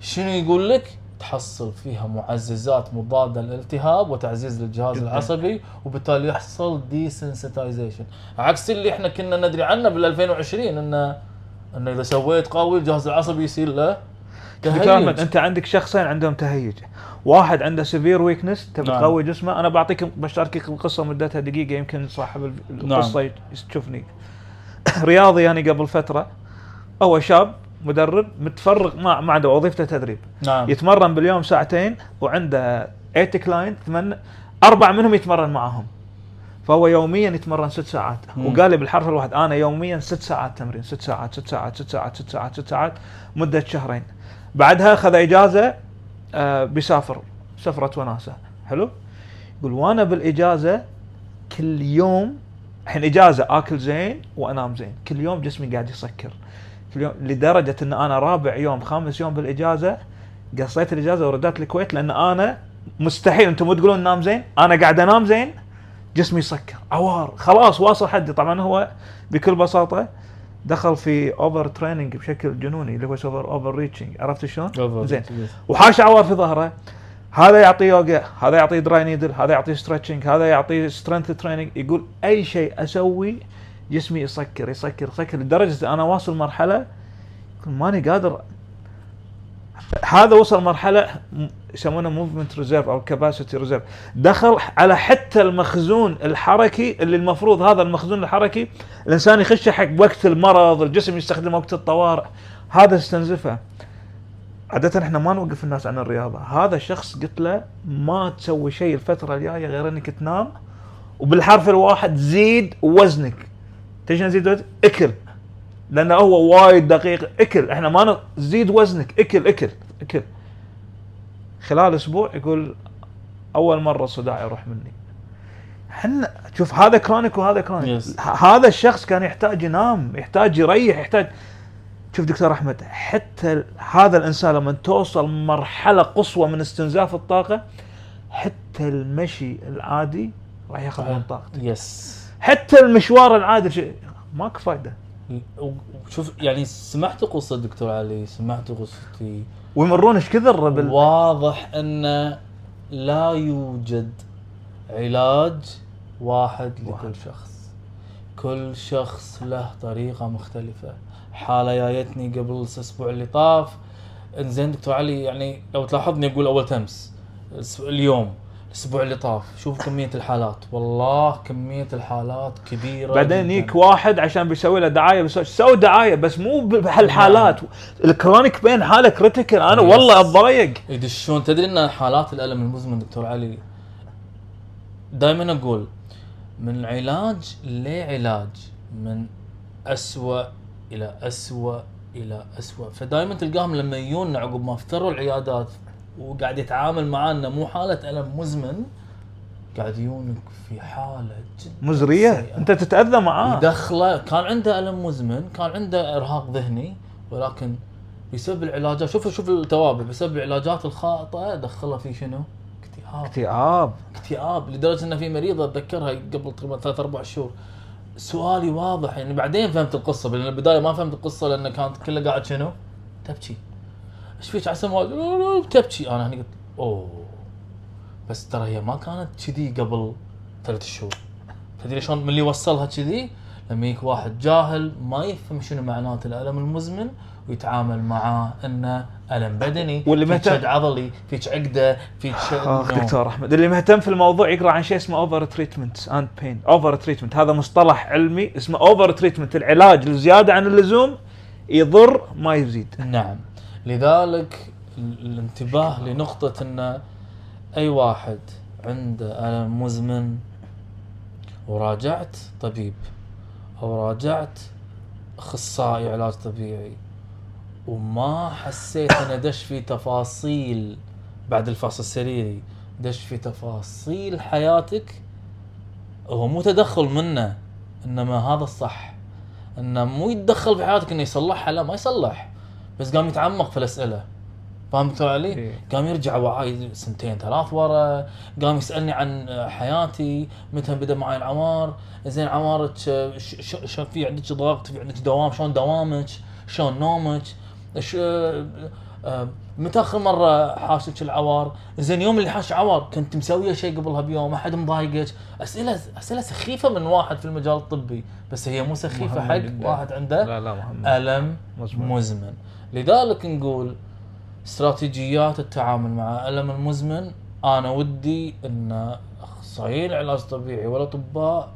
شنو يقول لك؟ تحصل فيها معززات مضادة للالتهاب وتعزيز للجهاز جداً. العصبي وبالتالي يحصل desensitization عكس اللي إحنا كنا ندري عنه بال 2020 انه إنه إذا سويت قوي الجهاز العصبي يصير له تهيج أنت عندك شخصين عندهم تهيج واحد عنده severe weakness تبي نعم. تقوي جسمه أنا بعطيك بشاركك القصة مدتها دقيقة يمكن صاحب نعم. القصة تشوفني رياضي يعني قبل فترة هو شاب مدرب متفرغ ما ما عنده وظيفته تدريب نعم. يتمرن باليوم ساعتين وعنده 8 client ثمان أربع منهم يتمرن معاهم فهو يوميا يتمرن ست ساعات. مم. وقال لي بالحرف الواحد أنا يوميا ست ساعات تمرين ست ساعات ست ساعات ست ساعات ست ساعات ست ساعات مدة شهرين. بعدها أخذ إجازة آه بيسافر سفره وناسة. حلو؟ يقول وأنا بالإجازة كل يوم الحين إجازة آكل زين وأنام زين. كل يوم جسمي قاعد يسكر. كل يوم لدرجة إن أنا رابع يوم خامس يوم بالإجازة قصيت الإجازة ورديت الكويت لأن أنا مستحيل أنتم مو تقولون نام زين؟ أنا قاعد أنام زين جسمي يسكر عوار خلاص واصل حدي. طبعا هو بكل بساطة دخل في overtraining بشكل جنوني اللي هو over overreaching عرفت شلون؟ زين. وحاش عوار في ظهره. هذا يعطيه يوجا هذا يعطيه dry needle هذا يعطيه stretching هذا يعطيه strength training يقول أي شيء أسوي جسمي يسكر يسكر يسكر لدرجة أنا واصل مرحلة يقول ماني قادر. هذا وصل مرحلة يسمونه movement reserve أو capacity reserve دخل على حتى المخزون الحركي اللي المفروض هذا المخزون الحركي الإنسان يخشه حق وقت المرض الجسم يستخدمه وقت الطوارئ. هذا استنزفه. عادة إحنا ما نوقف الناس عن الرياضة، هذا الشخص قلت له ما تسوي شيء الفترة الجاية غير إنك تنام وبالحرف الواحد زيد وزنك. تدري شنو زيد وزنك؟ اكل. لأنه هو وايد دقيق، اكل، إحنا ما ن... زيد وزنك، اكل اكل اكل. خلال أسبوع يقول أول مرة صداع يروح مني. إحنا شوف هذا chronic وهذا chronic. Yes. هذا الشخص كان يحتاج ينام، يحتاج يريح، يحتاج شوف دكتور أحمد حتى هذا الإنسان لما توصل مرحلة قصوى من استنزاف الطاقة حتى المشي العادي راح ياخذ من طاقته يس حتى المشوار العادي شيء. ماكو فايدة. شوف يعني سمعت قصة دكتور علي سمعت قصتي. ويمرون إيش كثر بال... واضح أن لا يوجد علاج واحد لكل واحد. شخص. كل شخص له طريقة مختلفة. حالة جايتني قبل الأسبوع اللي طاف. إنزين دكتور علي يعني لو تلاحظني أقول أول أمس اليوم. الأسبوع اللي طاف. شوف كمية الحالات. والله كمية الحالات كبيرة بعدين. يجيك واحد عشان بيسوي له دعاية بس سوي دعاية بس مو بهالحالات. ال chronic pain حاله critical أنا. والله أتضايق. يدشون. تدري إن حالات الألم المزمن دكتور علي؟ دائما أقول من علاج لعلاج من أسوأ إلى أسوأ إلى أسوأ. فدائما تلقاهم لما يجون عقب ما افتروا العيادات وقاعد يتعامل معانا مو حالة ألم مزمن قاعد يجونك في حالة جدا مزرية؟ سيئة. أنت تتأذى معاه؟ يدخله. كان عنده ألم مزمن كان عنده إرهاق ذهني ولكن بسبب العلاجات شوف شوف التوابع بسبب العلاجات الخاطئة دخله في شنو؟ اكتئاب. اكتئاب. اكتئاب لدرجة ان في مريضه أتذكرها قبل تقريبا ثلاث أربع شهور. سؤالي واضح يعني بعدين فهمت القصة لأن البداية ما فهمت القصة لأن كانت كلها قاعد شنو؟ تبكي. إيش فيك عسى ما تبكي أنا هني قلت أوه. بس ترى هي ما كانت كذي قبل ثلاث شهور. تدري شلون من اللي وصلها كذي؟ لما يجيك واحد جاهل ما يفهم شنو معنات الألم المزمن ويتعامل معاه إنه ألم بدني واللي مهتم- شد عضلي فيك عقدة فيك شد اخ دكتور أحمد اللي مهتم في الموضوع يقرأ عن شيء اسمه overtreatment and pain overtreatment هذا مصطلح علمي اسمه overtreatment العلاج الزيادة عن اللزوم يضر ما يزيد. نعم. لذلك ال- الانتباه لنقطة إن أي واحد عنده ألم مزمن وراجعت طبيب أو راجعت أخصائي علاج طبيعي وما حسيت انه دش في تفاصيل بعد الفحص السريري دش في تفاصيل حياتك هو مو تدخل منه إنما هذا الصح. إنه مو يتدخل في حياتك إنه يصلحها لا ما يصلح. بس قام يتعمق في الأسئلة فاهم دكتور علي؟ إيه. قام يرجع وعاي سنتين ثلاث ورا قام يسألني عن حياتي متى بدأ معي العمار زين عمارك شلون في عندك ضغط في عندك دوام شلون دوامك شلون نومك آه، متى آخر مرة حاشك العوار؟ زين يوم اللي حاش عوار كنت مسويه شيء قبلها بيوم ما حد مضايقك أسئلة أسئلة سخيفة من واحد في المجال الطبي بس هي مو سخيفة حق. واحد عنده لا لا مهم ألم مزمن. مزمن لذلك نقول استراتيجيات التعامل مع ألم المزمن أنا ودي إن اخصائيين العلاج الطبيعي والاطباء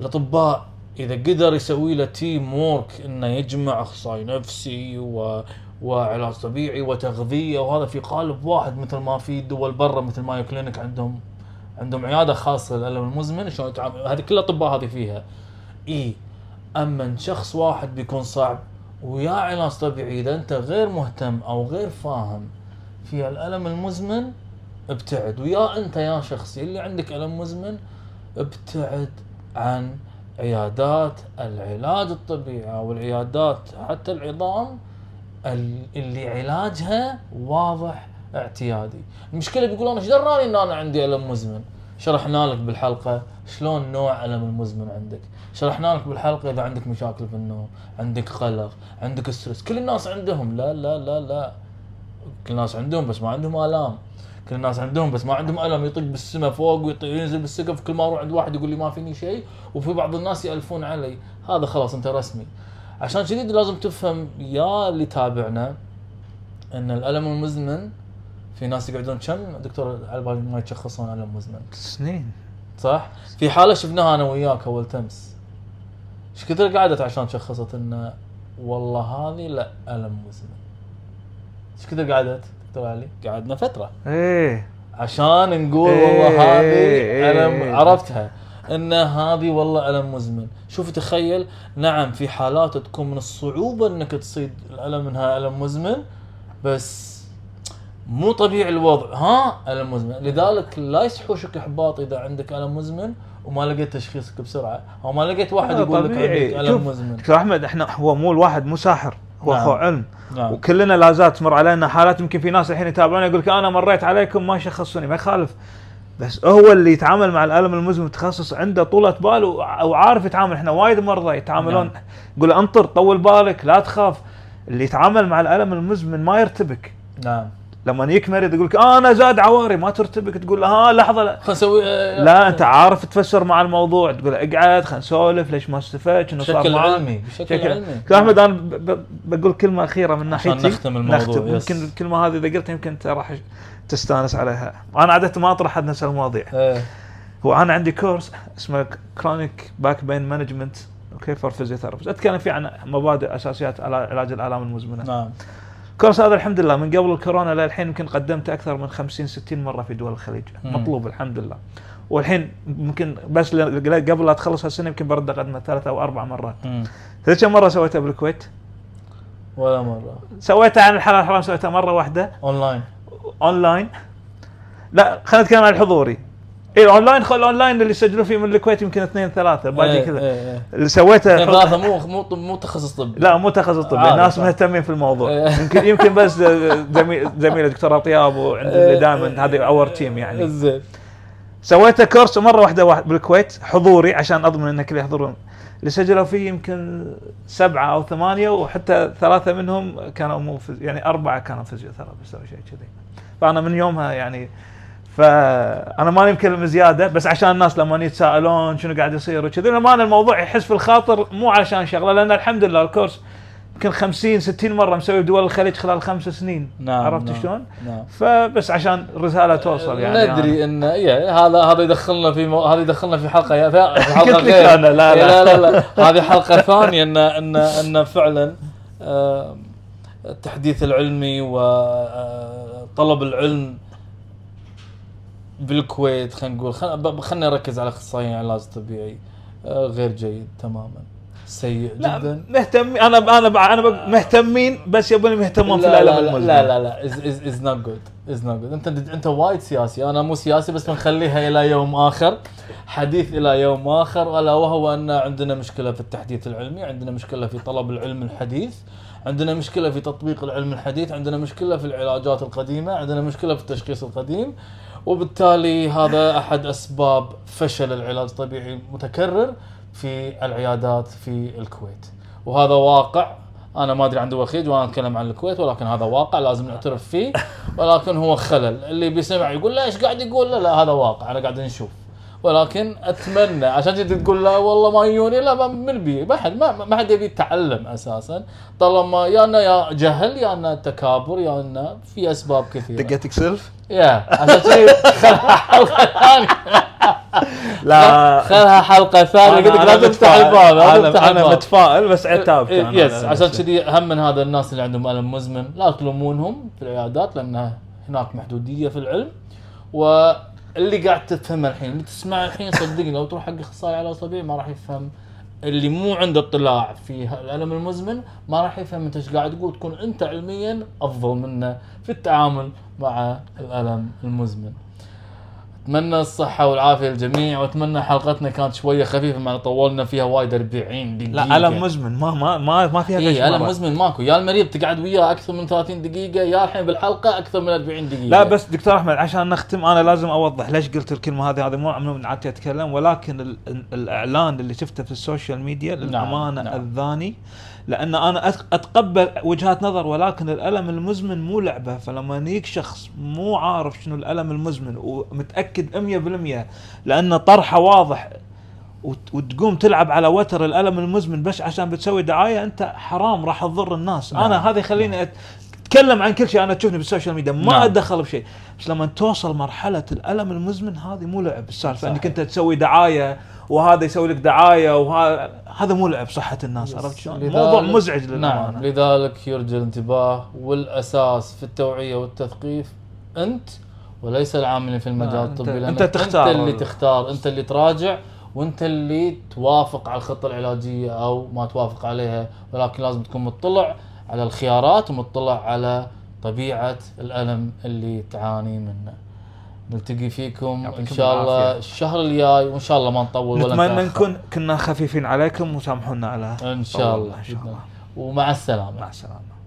الاطباء إذا قدر يسوي له teamwork إنه يجمع أخصائي نفسي و وعلاج طبيعي وتغذية وهذا في قالب واحد مثل ما في دول برا مثل مايو كلينيك عندهم عندهم عيادة خاصة للالم المزمن شلون يتعامل. هذه كل الأطباء هذه فيها. إي أما شخص واحد بيكون صعب ويا علاج طبيعي إذا أنت غير مهتم أو غير فاهم في الألم المزمن ابتعد. ويا أنت يا شخصي اللي عندك ألم مزمن ابتعد عن عيادات العلاج الطبيعي أو العيادات حتى العظام ال- اللي علاجها واضح اعتيادي. المشكلة بيقولون إيش؟ دراني إن أنا عندي ألم مزمن. شرحنا لك بالحلقة شلون نوع ألم المزمن عندك. شرحنا لك بالحلقة إذا عندك مشاكل في النوم عندك قلق عندك ستريس كل الناس عندهم. لا لا لا لا. كل الناس عندهم بس ما عندهم آلام. كل الناس عندهم بس ما عندهم الم يطق بالسماء فوق ويطق ينزل بالسقف. كل ما أروح عند واحد يقول لي ما فيني شيء. وفي بعض الناس يألفون علي. هذا خلاص أنت رسمي. عشان كذي لازم تفهم يا اللي تابعنا إن الألم المزمن في ناس يقعدون كم؟ دكتور على بالي ما يتشخصون الم مزمن. سنين. صح؟ في حالة شفناها أنا وياك أول تمس. إيش كثر قعدت عشان شخصت انه والله هذه لا ألم مزمن. إيش كثر قعدت دكتور علي؟ قعدنا فترة. إيه. عشان نقول إيه، والله هذه إيه، ألم إيه. عرفتها. إن هذه والله ألم مزمن. شوف تخيل نعم في حالات تكون من الصعوبة إنك تصيد الألم منها ألم مزمن بس مو طبيعي الوضع. ها؟ ألم مزمن. لذلك لا يسحوشك احباط إذا عندك ألم مزمن وما لقيت تشخيصك بسرعة. أو ما لقيت واحد يقول لك. عندك ألم مزمن. دكتور أحمد إحنا هو مو الواحد مو ساحر. هو نعم. اخو علم. نعم. وكلنا لا زالت تمر علينا حالات. يمكن في ناس الحين يتابعونا يقول لك أنا مريت عليكم ما شخصوني. ما يخالف. بس هو اللي يتعامل مع الألم المزمن متخصص عنده طولة بال وع- وعارف يتعامل. إحنا وايد مرضى يتعاملون. نعم. يقول انطر طول بالك لا تخاف. اللي يتعامل مع الألم المزمن ما يرتبك. نعم. لما يجيك مريض يقول لك أنا زاد عواري ما ترتبك. تقول له ها لحظة لا, خلينا نسوي آه، لا أنت عارف تفسر مع الموضوع. تقول اقعد خلينا نسولف ليش ما استفدت شنو صار بشكل علمي بشكل علمي. أحمد أنا ب- بقول كلمة أخيرة من عشان ناحيتي. نختم الموضوع، نختم. يمكن الكلمة هذه إذا قلتها يمكن أنت راح تستأنس عليها. أنا عادة ما أطرح نفس المواضيع. إيه. هو أنا عندي كورس اسمه chronic back pain management okay for physiotherapist أتكلم فيه عن مبادئ أساسيات علا- علاج الآلام المزمنة. نعم. الكورس هذا الحمد لله من قبل الكورونا للحين يمكن قدمته أكثر من 50 60 مرة في دول الخليج. مطلوب الحمد لله. والحين ممكن بس قبل لا تخلص هالسنة يمكن برد اقدمه ثلاث أو أربع مرات. تدري كم مرة سويتها بالكويت؟ ولا مرة. سويتها عن الحلال الحرام سويتها مرة واحدة. online. online. لا خلينا نتكلم عن الحضوري اي الاونلاين خل الاونلاين اللي يسجلون فيه من الكويت يمكن اثنين ثلاثة باقي إيه، كذا. إيه، إيه. اللي سويته ثلاثة مو مو مو تخصص طبي لا مو تخصص طبي عادي، ناس صح. مهتمين في الموضوع. إيه. يمكن يمكن بس زميل زميله دكتور أطياب وعند اللي إيه، دائما هذه our team يعني. زين. سويته كورس مرة واحدة واحد بالكويت حضوري عشان أضمن ان الكل يحضرون. اللي سجلوا فيه يمكن سبعة أو ثمانية وحتى ثلاثة منهم كانوا مو يعني أربعة كانوا physiotherapist أو شيء كذي. فأنا من يومها يعني فأنا ماني مكلم زيادة بس عشان الناس لما يتساءلون شنو قاعد يصير وكذي لما أنا الموضوع يحس في الخاطر مو علشان شغلة لأن الحمد لله الكورس يمكن 50 60 مرة مسوي بدول الخليج خلال خمس سنين. نعم عرفت نعم، شلون؟ نعم. فبس عشان الرساله توصل يعني ندري ان إيه هذا هذا يدخلنا في مو... هذا يدخلنا في حلقة يا في حلقة غير. أنا، لا، إيه، لا. لا لا. لا هذه حلقة ثانية ان ان إن فعلا آه، التحديث العلمي وطلب العلم بالكويت خلينا نقول. خل- خلينا نركز على أخصائيين العلاج الطبيعي آه، غير جيد تماما. سيء لا جدا. مهتم أنا أنا أنا ب- مهتمين بس يبون يهتمون في لا المزمن. لا لا لا. is not good is not good أنت أنت وايد سياسي. أنا مو سياسي بس بنخليها إلى يوم آخر. حديث إلى يوم آخر. ألا وهو أن عندنا مشكلة في التحديث العلمي عندنا مشكلة في طلب العلم الحديث. عندنا مشكلة في تطبيق العلم الحديث عندنا مشكلة في العلاجات القديمة عندنا مشكلة في التشخيص القديم وبالتالي هذا أحد أسباب فشل العلاج الطبيعي المتكرر في العيادات في الكويت. وهذا واقع أنا ما أدري عن دول وأنا أتكلم عن الكويت ولكن هذا واقع لازم نعترف فيه ولكن هو خلل. اللي بيسمع يقول لا إيش قاعد يقول؟ لا لا هذا واقع. أنا قاعد نشوف. ولكن أتمنى عشان كذا تقول لا والله ما يجوني لا ما- من بي ما حد ما, ما حد يبي يتعلم أساسا. طالما يا أنه يا جهل يا أنه تكابر يا أنه في أسباب كثيرة. دقتك سلف؟ يا عشان كذي خلها حلقة ثانية. لا. خلها حلقة ثانية. قلت لك لا تفتح الباب لا تفتح أنا أنا الباب متفائل بس عتاب إيه، يس عشان. كذي اهم من هذا الناس اللي عندهم ألم مزمن لا تلومونهم في العيادات لأن هناك محدودية في العلم. واللي قاعد تفهمه الحين اللي تسمع الحين صدقني لو تروح حق أخصائي علاج طبيعي ما راح يفهم اللي مو عنده اطلاع في الألم المزمن ما راح يفهم أنت إيش قاعد تقول تكون أنت علميا أفضل منه في التعامل مع الألم المزمن. أتمنى الصحة والعافية للجميع وأتمنى حلقتنا كانت شوية خفيفة مع طولنا فيها وايد 40 دقيقة. لا ألم مزمن. ما ما ما, ما فيها اي ألم. مزمن ماكو. يا المريض تقعد وياه أكثر من 30 دقيقة يا الحين بالحلقة أكثر من 40 دقيقة. لا بس دكتور أحمد عشان نختم أنا لازم أوضح ليش قلت الكلمة هذه هذه مو من عادتي أتكلم ولكن ال ال الإعلان اللي شفته في ال social media للأمانة نعم. أذاني لأن أنا أتقبل وجهات نظر ولكن الألم المزمن مو لعبة. فلما يجيك شخص مو عارف شنو الألم المزمن ومتأكد 100% لأن طرحه واضح. وت- وتقوم تلعب على وتر الألم المزمن بس عشان بتسوي دعاية أنت حرام راح تضر الناس. نعم. أنا هذا يخليني أتكلم عن كل شيء. أنا تشوفني بالسوشيال ميديا ما نعم. أتدخل بشيء. بس لما توصل مرحلة الألم المزمن هذه مو لعب السالفة. إنك أنت تسوي دعاية وهذا يسوي لك دعاية وهذا هذا مو لعب صحة الناس. عرفت شلون؟ موضوع مزعج نعم. للأمانة. لذلك يرجى الانتباه والأساس في التوعية والتثقيف. أنت وليس العاملين في المجال نعم، الطبي أنت- لأنك أنت تختار. أنت اللي تختار أنت اللي تراجع وأنت اللي توافق على الخطة العلاجية أو ما توافق عليها. ولكن لازم تكون مطلع على الخيارات ومطلع على طبيعة الألم اللي تعاني منه. نلتقي فيكم إن شاء الله العافية. الشهر الجاي وإن شاء الله ما نطول ولا نتمنى. نكون كنا خفيفين عليكم وسامحونا على إن شاء الله. إن شاء الله. ومع السلامة. مع السلامة.